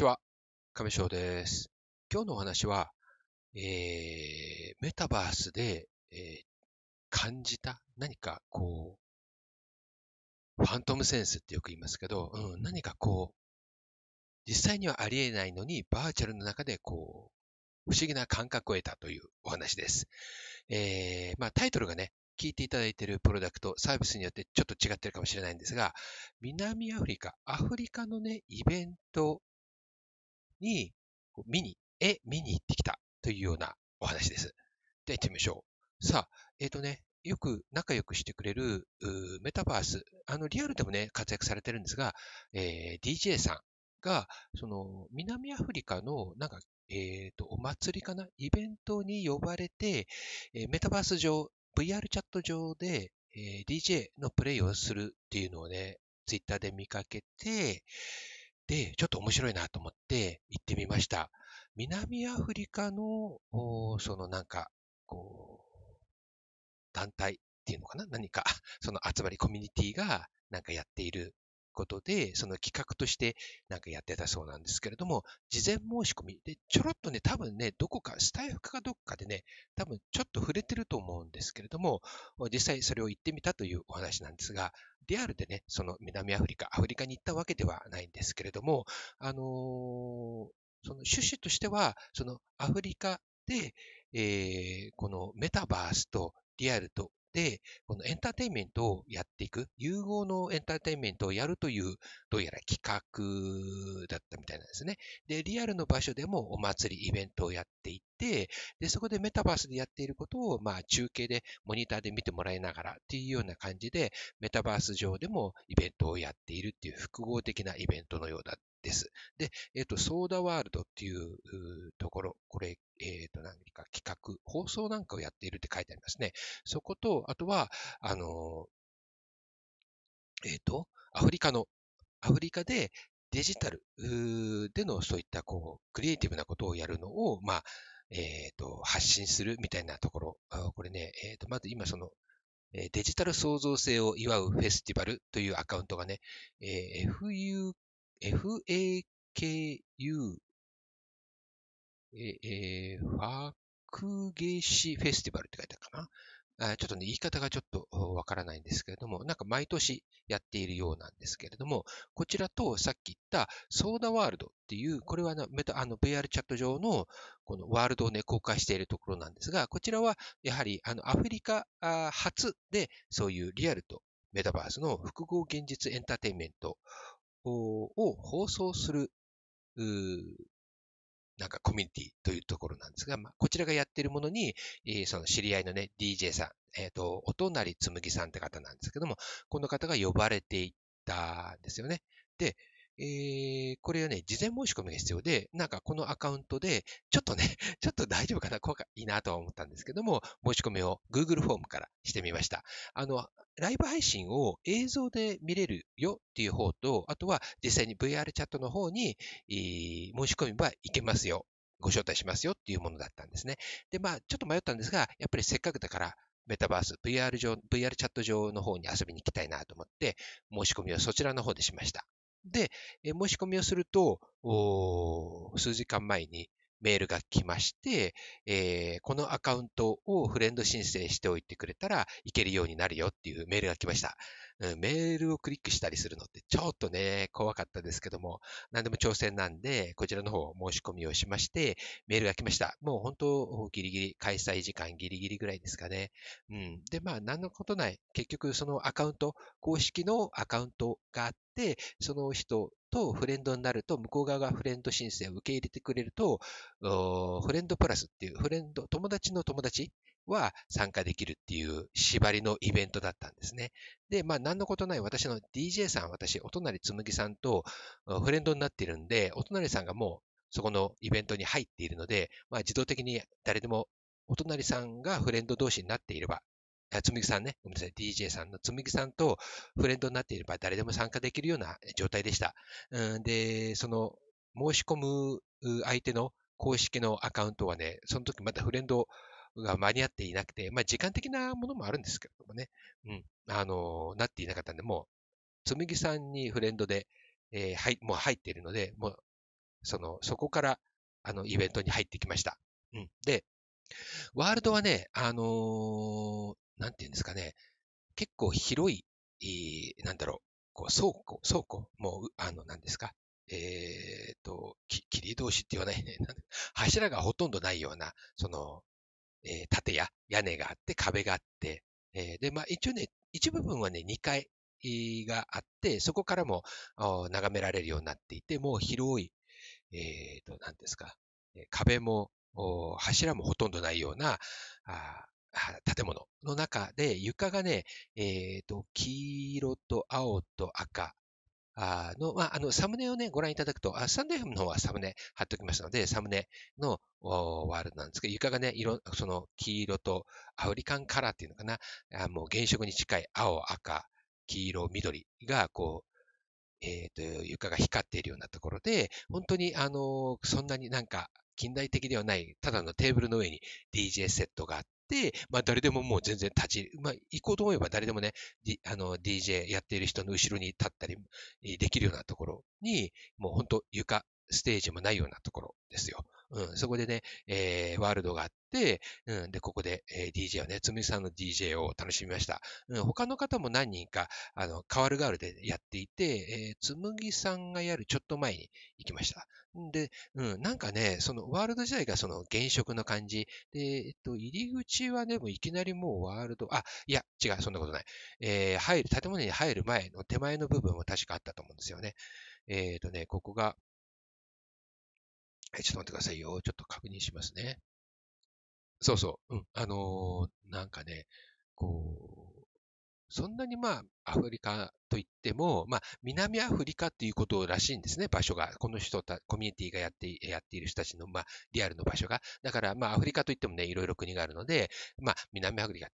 ちは、亀翔です。今日のお話は、えー、メタバースで、えー、感じた何かこう、ファントムセンスってよく言いますけど、うん、何かこう、実際にはありえないのに、バーチャルの中でこう、不思議な感覚を得たというお話です。えー、まあタイトルがね、聞いていただいているプロダクト、サービスによってちょっと違ってるかもしれないんですが、南アフリカ、アフリカのね、イベントに、見に、え、見に行ってきたというようなお話です。では行ってみましょう。さあ、えっ、ー、とね、よく仲良くしてくれるメタバース、あのリアルでもね、活躍されてるんですが、えー、DJ さんが、その南アフリカのなんか、えっ、ー、と、お祭りかなイベントに呼ばれて、えメタバース上、VR チャット上で、え DJ のプレイをするっていうのをね、ツイッターで見かけて、で、ちょっと面白いなと思って行ってみました。南アフリカの、そのなんか、こう、団体っていうのかな？何か、その集まりコミュニティがなんかやっていることで、その企画としてなんかやってたそうなんですけれども、事前申し込みで、ちょろっとね、多分ね、どこか、スタイフかどっかでね、多分ちょっと触れてると思うんですけれども、実際それを言ってみたというお話なんですが、リアルでね、その南アフリカ、アフリカに行ったわけではないんですけれども、あのー、その趣旨としては、そのアフリカで、えー、このメタバースとリアルとで、このエンターテインメントをやっていく、融合のエンターテインメントをやるという、どうやら企画だったみたいなんですね。で、リアルの場所でもお祭り、イベントをやっていて、で、そこでメタバースでやっていることを、まあ、中継で、モニターで見てもらいながらっていうような感じで、メタバース上でもイベントをやっているっていう複合的なイベントのようだです。で、えっ、ー、と、ソーダワールドっていうところ、これ、えっ、ー、と、何か企画、放送なんかをやっているって書いてありますね。そこと、あとは、あの、えっ、と、アフリカの、アフリカでデジタルでのそういったこう、クリエイティブなことをやるのを、まあ、えっ、と、発信するみたいなところ。これね、えっ、と、まず今その、デジタル創造性を祝うフェスティバルというアカウントがね、え FU FAKU、えー、ファクゲシフェスティバルって書いてあるかな？ちょっとね、言い方がちょっとわからないんですけれども、なんか毎年やっているようなんですけれども、こちらとさっき言ったソーダワールドっていう、これはメタあの VR チャット上のこのワールドをね、公開しているところなんですが、こちらはやはりあのアフリカ初でそういうリアルとメタバースの複合現実エンターテインメントを放送する、なんかコミュニティというところなんですが、まあ、こちらがやっているものに、えー、その知り合いのね、DJ さん、えっ、ー、と、お隣つむぎさんって方なんですけども、この方が呼ばれていったんですよね。で、えー、これはね、事前申し込みが必要で、なんかこのアカウントで、ちょっとね、ちょっと大丈夫かな、怖いいなとは思ったんですけども、申し込みを Google フォームからしてみました。あの、ライブ配信を映像で見れるよっていう方と、あとは実際に VR チャットの方に、えー、申し込めばいけますよ。ご招待しますよっていうものだったんですね。で、まあ、ちょっと迷ったんですが、やっぱりせっかくだから、メタバース、VR 上、VR チャット上の方に遊びに行きたいなと思って、申し込みをそちらの方でしました。で、申し込みをすると、数時間前にメールが来まして、えー、このアカウントをフレンド申請しておいてくれたらいけるようになるよっていうメールが来ました。うん、メールをクリックしたりするのってちょっとね、怖かったですけども、何でも挑戦なんで、こちらの方申し込みをしまして、メールが来ました。もう本当ギリギリ、開催時間ギリギリぐらいですかね。うん。で、まあ、何のことない。結局、そのアカウント、公式のアカウントがあって、その人とフレンドになると、向こう側がフレンド申請を受け入れてくれると、フレンドプラスっていう、フレンド、友達の友達は参加できるっていう縛りのイベントだったんですね。で、まあ、何のことない私の DJ さん、私、お隣つむぎさんとフレンドになっているんで、お隣さんがもうそこのイベントに入っているので、まあ、自動的に誰でもお隣さんがフレンド同士になっていれば、つむぎさんね、ごめんなさい、DJ さんのつむぎさんとフレンドになっていれば誰でも参加できるような状態でした。うんで、その申し込む相手の公式のアカウントはね、その時まだフレンドが間に合っていなくて、まあ時間的なものもあるんですけれどもね、うん、あの、なっていなかったんで、もう、つむぎさんにフレンドで、えー、はい、もう入っているので、もうその、そこから、あの、イベントに入ってきました。うん。で、ワールドはね、あのー、なんていうんですかね、結構広い、えー、なんだろう、こう倉庫、倉庫、もう、あの、なんですか、えっ、と、切り通しって言わないね。柱がほとんどないような、その、えー、建屋、屋根があって、壁があって、えー、で、まあ一応ね、一部分はね、2階があって、そこからも眺められるようになっていて、もう広い、えっ、ー、と、何ですか、壁も、柱もほとんどないような、建物の中で床がね、えっ、ー、と、黄色と青と赤あの、まあ、あの、サムネをね、ご覧いただくと、あサンデーフの方はサムネ貼っておきますので、サムネのワールドなんですけど、床がね、色、その黄色とアフリカンカラーっていうのかな、あもう原色に近い青、赤、黄色、緑が、こう、えっ、ー、と、床が光っているようなところで、本当に、あの、そんなになんか、近代的ではない、ただのテーブルの上に DJ セットがあって、まあ誰でももう全然立ち、まあ行こうと思えば誰でもね、あの DJ やっている人の後ろに立ったりできるようなところに、もう本当床、ステージもないようなところですよ。うん、そこでね、えー、ワールドがあって、うん、で、ここで、えー、DJ をね、つむぎさんの DJ を楽しみました。うん、他の方も何人か、あの、変わる変わるでやっていて、えー、つむぎさんがやるちょっと前に行きました。で、うん、なんかね、そのワールド自体がその原色の感じ。で、えっと、入り口はでもいきなりもうワールド、あ、いや、違う、そんなことない。えー、入る、建物に入る前の手前の部分も確かあったと思うんですよね。えっ、ー、とね、ここが、え、ちょっと待ってくださいよ。ちょっと確認しますね。そうそう。うん。あのー、なんかね、こう、そんなにまあ、アフリカといっても、まあ、南アフリカっていうことらしいんですね、場所が。この人た、コミュニティがやって、やっている人たちの、まあ、リアルの場所が。だから、まあ、アフリカといってもね、いろいろ国があるので、まあ、南アフリカっ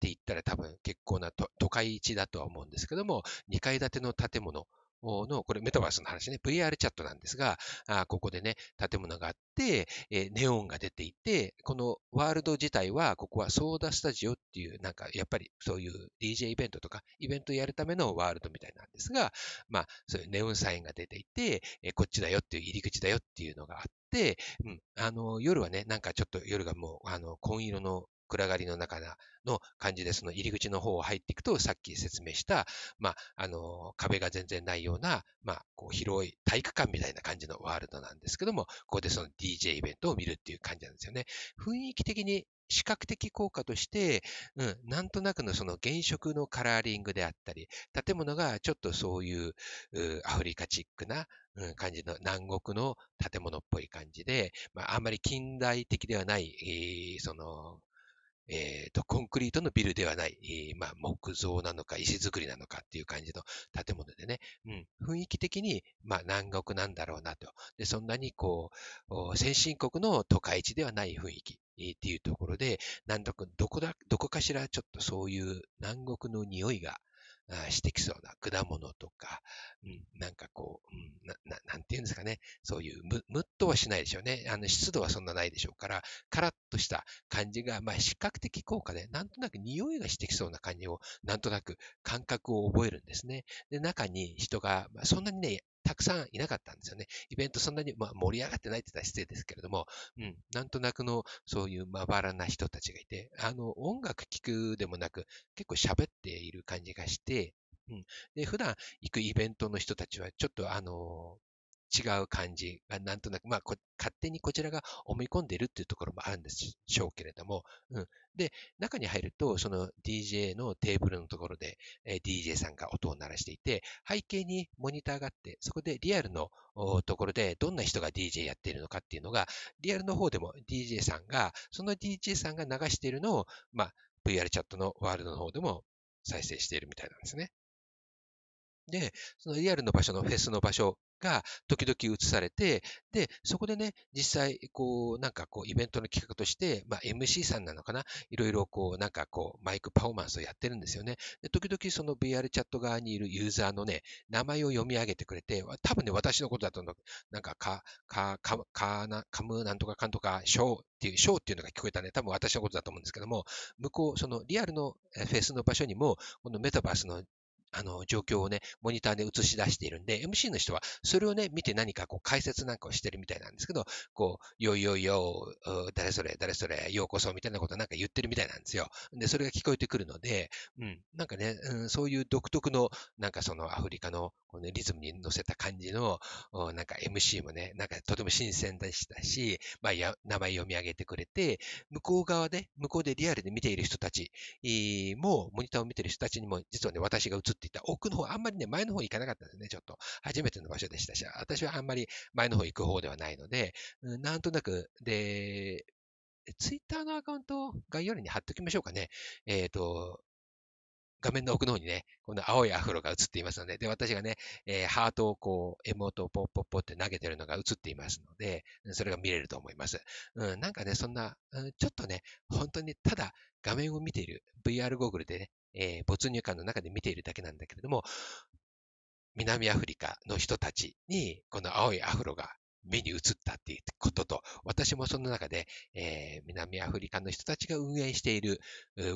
て言ったら多分結構な都会地だとは思うんですけども、2階建ての建物の、これメタバースの話ね、VR チャットなんですが、あここでね、建物があって、えネオンが出ていて、このワールド自体は、ここはソーダスタジオっていう、なんかやっぱりそういう DJ イベントとか、イベントやるためのワールドみたいなんですが、まあ、そういうネオンサインが出ていて、えこっちだよっていう入り口だよっていうのがあって、うん、あの、夜はね、なんかちょっと夜がもう、あの、紺色の暗がりの中の感じで、その入り口の方を入っていくと、さっき説明した、まあ、あの、壁が全然ないような、まあ、こう広い体育館みたいな感じのワールドなんですけども、ここでその DJ イベントを見るっていう感じなんですよね。雰囲気的に視覚的効果として、うん、なんとなくのその原色のカラーリングであったり、建物がちょっとそういうアフリカチックな、うん、感じの南国の建物っぽい感じで、まあ、あんまり近代的ではない、えー、そのえっ、ー、と、コンクリートのビルではない、えー、まあ、木造なのか石造りなのかっていう感じの建物でね、うん、雰囲気的に、まあ、南国なんだろうなと。で、そんなにこう、先進国の都会地ではない雰囲気。っていうところで、なんとか、どこだ、どこかしらちょっとそういう南国の匂いが、してきそうな果物とか、うん、なんかこう、うん、な、ななんていうんですかね、そういうむ、むっとはしないでしょうね。あの、湿度はそんなないでしょうから、カラッとした感じが、まあ、視覚的効果で、なんとなく匂いがしてきそうな感じを、なんとなく感覚を覚えるんですね。で、中に人が、まあ、そんなにね、たくさんいなかったんですよね。イベントそんなに、まあ、盛り上がってないって言ったら失礼ですけれども、うん、なんとなくのそういうまばらな人たちがいて、あの、音楽聴くでもなく、結構喋っている感じがして、うん、で普段行くイベントの人たちは、ちょっとあの、違う感じがなんとなく、まあ、勝手にこちらが思い込んでいるっていうところもあるんでしょうけれども、うん。で、中に入ると、その DJ のテーブルのところで、えー、DJ さんが音を鳴らしていて、背景にモニターがあって、そこでリアルのところでどんな人が DJ やっているのかっていうのが、リアルの方でも DJ さんが、その DJ さんが流しているのを、まあ、VR チャットのワールドの方でも再生しているみたいなんですね。で、そのリアルの場所のフェスの場所が時々映されて、で、そこでね、実際、こう、なんかこう、イベントの企画として、まあ、MC さんなのかないろいろこう、なんかこう、マイクパフォーマンスをやってるんですよね。で、時々その VR チャット側にいるユーザーのね、名前を読み上げてくれて、多分ね、私のことだと、なんか、か、か、か、か、な、かむ、なんとかかんとか、ショーっていう、ショーっていうのが聞こえたね、多分私のことだと思うんですけども、向こう、そのリアルのフェスの場所にも、このメタバースのあの、状況をね、モニターで映し出しているんで、MC の人はそれをね、見て何かこう解説なんかをしてるみたいなんですけど、こう、よいよいよ、誰それ、誰それ、ようこそみたいなことなんか言ってるみたいなんですよ。で、それが聞こえてくるので、うん、なんかね、うん、そういう独特の、なんかそのアフリカの、ね、リズムに乗せた感じの、なんか MC もね、なんかとても新鮮でしたし、まあ、や名前読み上げてくれて、向こう側で、向こうでリアルで見ている人たちも、モニターを見ている人たちにも、実はね、私が映っっていた奥の方、あんまりね、前の方行かなかったんですね、ちょっと。初めての場所でしたし、私はあんまり前の方行く方ではないので、なんとなく、で、ツイッターのアカウント概要欄に貼っておきましょうかね。えっ、ー、と、画面の奥の方にね、この青いアフロが映っていますので、で、私がね、えー、ハートをこう、エモートをポッポッポって投げてるのが映っていますので、それが見れると思います。うん、なんかね、そんな、うん、ちょっとね、本当にただ画面を見ている VR ゴーグルでね、えー、没入感の中で見ているだけなんだけれども、南アフリカの人たちに、この青いアフロが目に映ったっていうことと、私もその中で、えー、南アフリカの人たちが運営している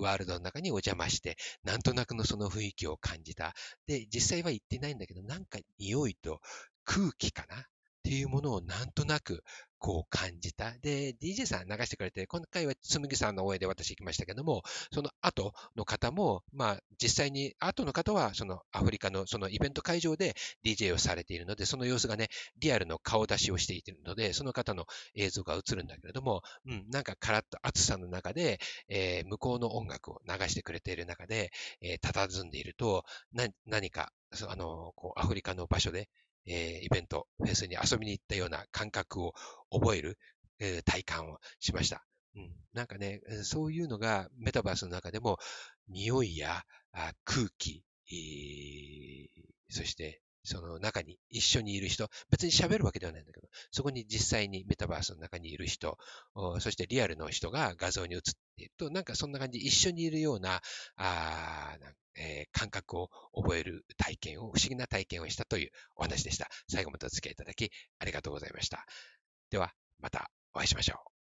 ワールドの中にお邪魔して、なんとなくのその雰囲気を感じた。で、実際は行ってないんだけど、なんか匂いと空気かなっていうものをなんとなくこう感じた。で、DJ さん流してくれて、今回はつむぎさんの応援で私行きましたけども、その後の方も、まあ実際に後の方はそのアフリカのそのイベント会場で DJ をされているので、その様子がね、リアルの顔出しをしているので、その方の映像が映るんだけれども、うん、なんかカラッと暑さの中で、えー、向こうの音楽を流してくれている中で、えー、佇んでいると、何か、あの、こう、アフリカの場所で、えー、イベント、フェスに遊びに行ったような感覚を覚える、えー、体感をしました。うん、なんかね、そういうのがメタバースの中でも、匂いや空気、えー、そしてその中に一緒にいる人、別に喋るわけではないんだけど、そこに実際にメタバースの中にいる人、そしてリアルの人が画像に映っていると、なんかそんな感じ、一緒にいるような、あえー、感覚を覚える体験を、不思議な体験をしたというお話でした。最後までお付き合いいただきありがとうございました。では、またお会いしましょう。